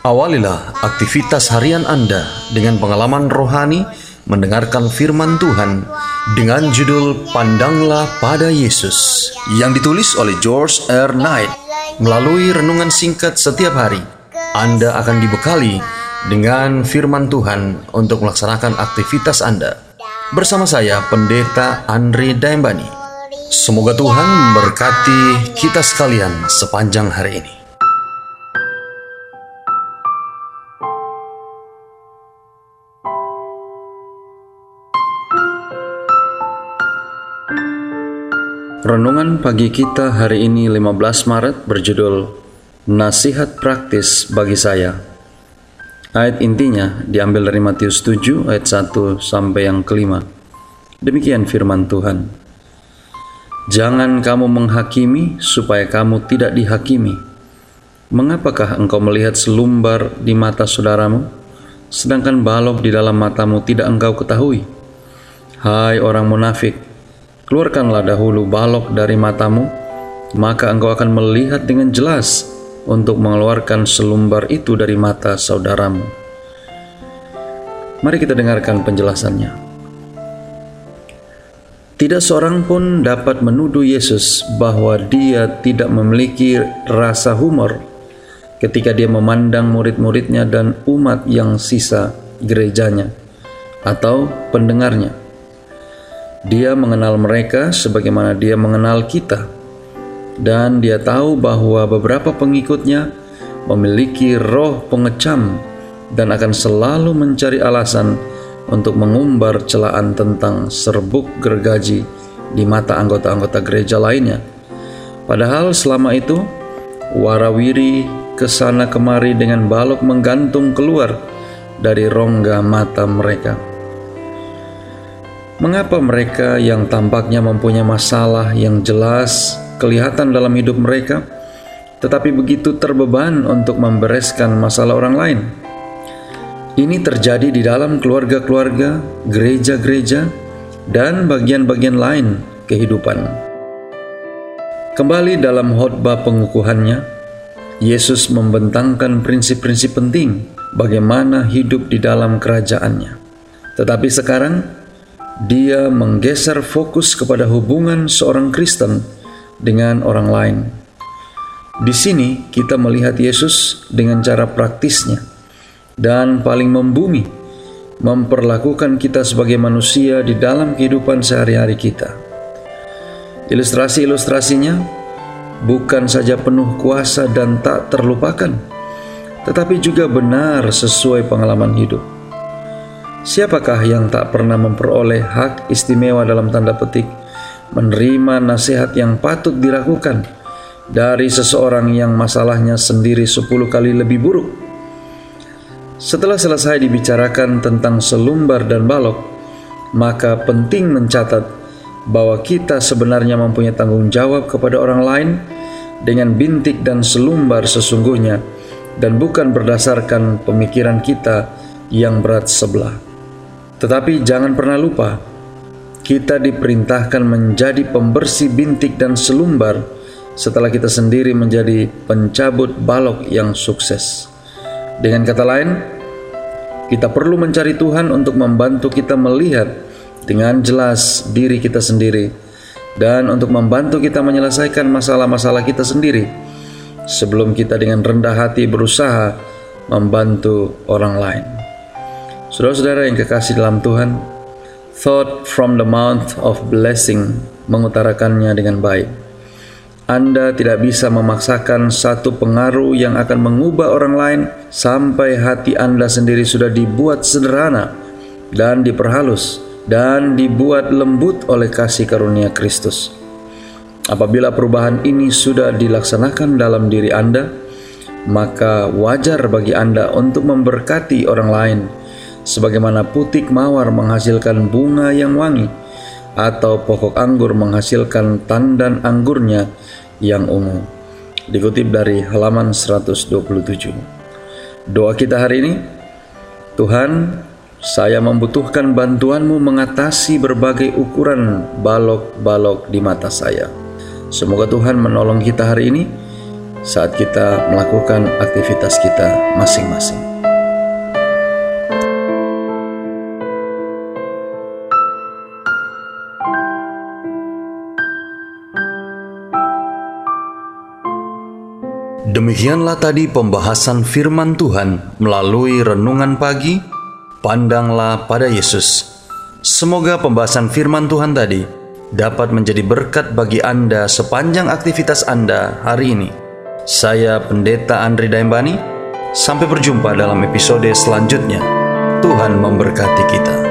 Awalilah aktivitas harian Anda dengan pengalaman rohani mendengarkan firman Tuhan dengan judul Pandanglah pada Yesus yang ditulis oleh George R. Knight melalui renungan singkat setiap hari. Anda akan dibekali dengan firman Tuhan untuk melaksanakan aktivitas Anda. Bersama saya, Pendeta Andre Daimbani. Semoga Tuhan memberkati kita sekalian sepanjang hari ini. Renungan pagi kita hari ini 15 Maret berjudul Nasihat Praktis bagi saya. Ayat intinya diambil dari Matius 7 ayat 1 sampai yang kelima. Demikian firman Tuhan. Jangan kamu menghakimi supaya kamu tidak dihakimi. Mengapakah engkau melihat selumbar di mata saudaramu, sedangkan balok di dalam matamu tidak engkau ketahui? Hai orang munafik, Keluarkanlah dahulu balok dari matamu, maka engkau akan melihat dengan jelas untuk mengeluarkan selumbar itu dari mata saudaramu. Mari kita dengarkan penjelasannya. Tidak seorang pun dapat menuduh Yesus bahwa dia tidak memiliki rasa humor ketika dia memandang murid-muridnya dan umat yang sisa gerejanya atau pendengarnya. Dia mengenal mereka sebagaimana dia mengenal kita, dan dia tahu bahwa beberapa pengikutnya memiliki roh pengecam dan akan selalu mencari alasan untuk mengumbar celaan tentang serbuk gergaji di mata anggota-anggota gereja lainnya. Padahal selama itu, warawiri ke sana kemari dengan balok menggantung keluar dari rongga mata mereka. Mengapa mereka yang tampaknya mempunyai masalah yang jelas kelihatan dalam hidup mereka, tetapi begitu terbeban untuk membereskan masalah orang lain? Ini terjadi di dalam keluarga-keluarga, gereja-gereja, dan bagian-bagian lain kehidupan. Kembali dalam khotbah pengukuhannya, Yesus membentangkan prinsip-prinsip penting bagaimana hidup di dalam kerajaannya. Tetapi sekarang, dia menggeser fokus kepada hubungan seorang Kristen dengan orang lain. Di sini kita melihat Yesus dengan cara praktisnya dan paling membumi memperlakukan kita sebagai manusia di dalam kehidupan sehari-hari kita. Ilustrasi-ilustrasinya bukan saja penuh kuasa dan tak terlupakan, tetapi juga benar sesuai pengalaman hidup. Siapakah yang tak pernah memperoleh hak istimewa dalam tanda petik menerima nasihat yang patut diragukan dari seseorang yang masalahnya sendiri sepuluh kali lebih buruk? Setelah selesai dibicarakan tentang selumbar dan balok, maka penting mencatat bahwa kita sebenarnya mempunyai tanggung jawab kepada orang lain dengan bintik dan selumbar sesungguhnya dan bukan berdasarkan pemikiran kita yang berat sebelah. Tetapi jangan pernah lupa, kita diperintahkan menjadi pembersih bintik dan selumbar setelah kita sendiri menjadi pencabut balok yang sukses. Dengan kata lain, kita perlu mencari Tuhan untuk membantu kita melihat dengan jelas diri kita sendiri dan untuk membantu kita menyelesaikan masalah-masalah kita sendiri sebelum kita dengan rendah hati berusaha membantu orang lain. Saudara-saudara yang kekasih dalam Tuhan, thought from the mouth of blessing mengutarakannya dengan baik. Anda tidak bisa memaksakan satu pengaruh yang akan mengubah orang lain sampai hati Anda sendiri sudah dibuat sederhana dan diperhalus dan dibuat lembut oleh kasih karunia Kristus. Apabila perubahan ini sudah dilaksanakan dalam diri Anda, maka wajar bagi Anda untuk memberkati orang lain sebagaimana putik mawar menghasilkan bunga yang wangi, atau pokok anggur menghasilkan tandan anggurnya yang ungu. Dikutip dari halaman 127. Doa kita hari ini, Tuhan, saya membutuhkan bantuanmu mengatasi berbagai ukuran balok-balok di mata saya. Semoga Tuhan menolong kita hari ini saat kita melakukan aktivitas kita masing-masing. Demikianlah tadi pembahasan firman Tuhan melalui renungan pagi. Pandanglah pada Yesus. Semoga pembahasan firman Tuhan tadi dapat menjadi berkat bagi Anda sepanjang aktivitas Anda hari ini. Saya Pendeta Andri Daimbani. Sampai berjumpa dalam episode selanjutnya. Tuhan memberkati kita.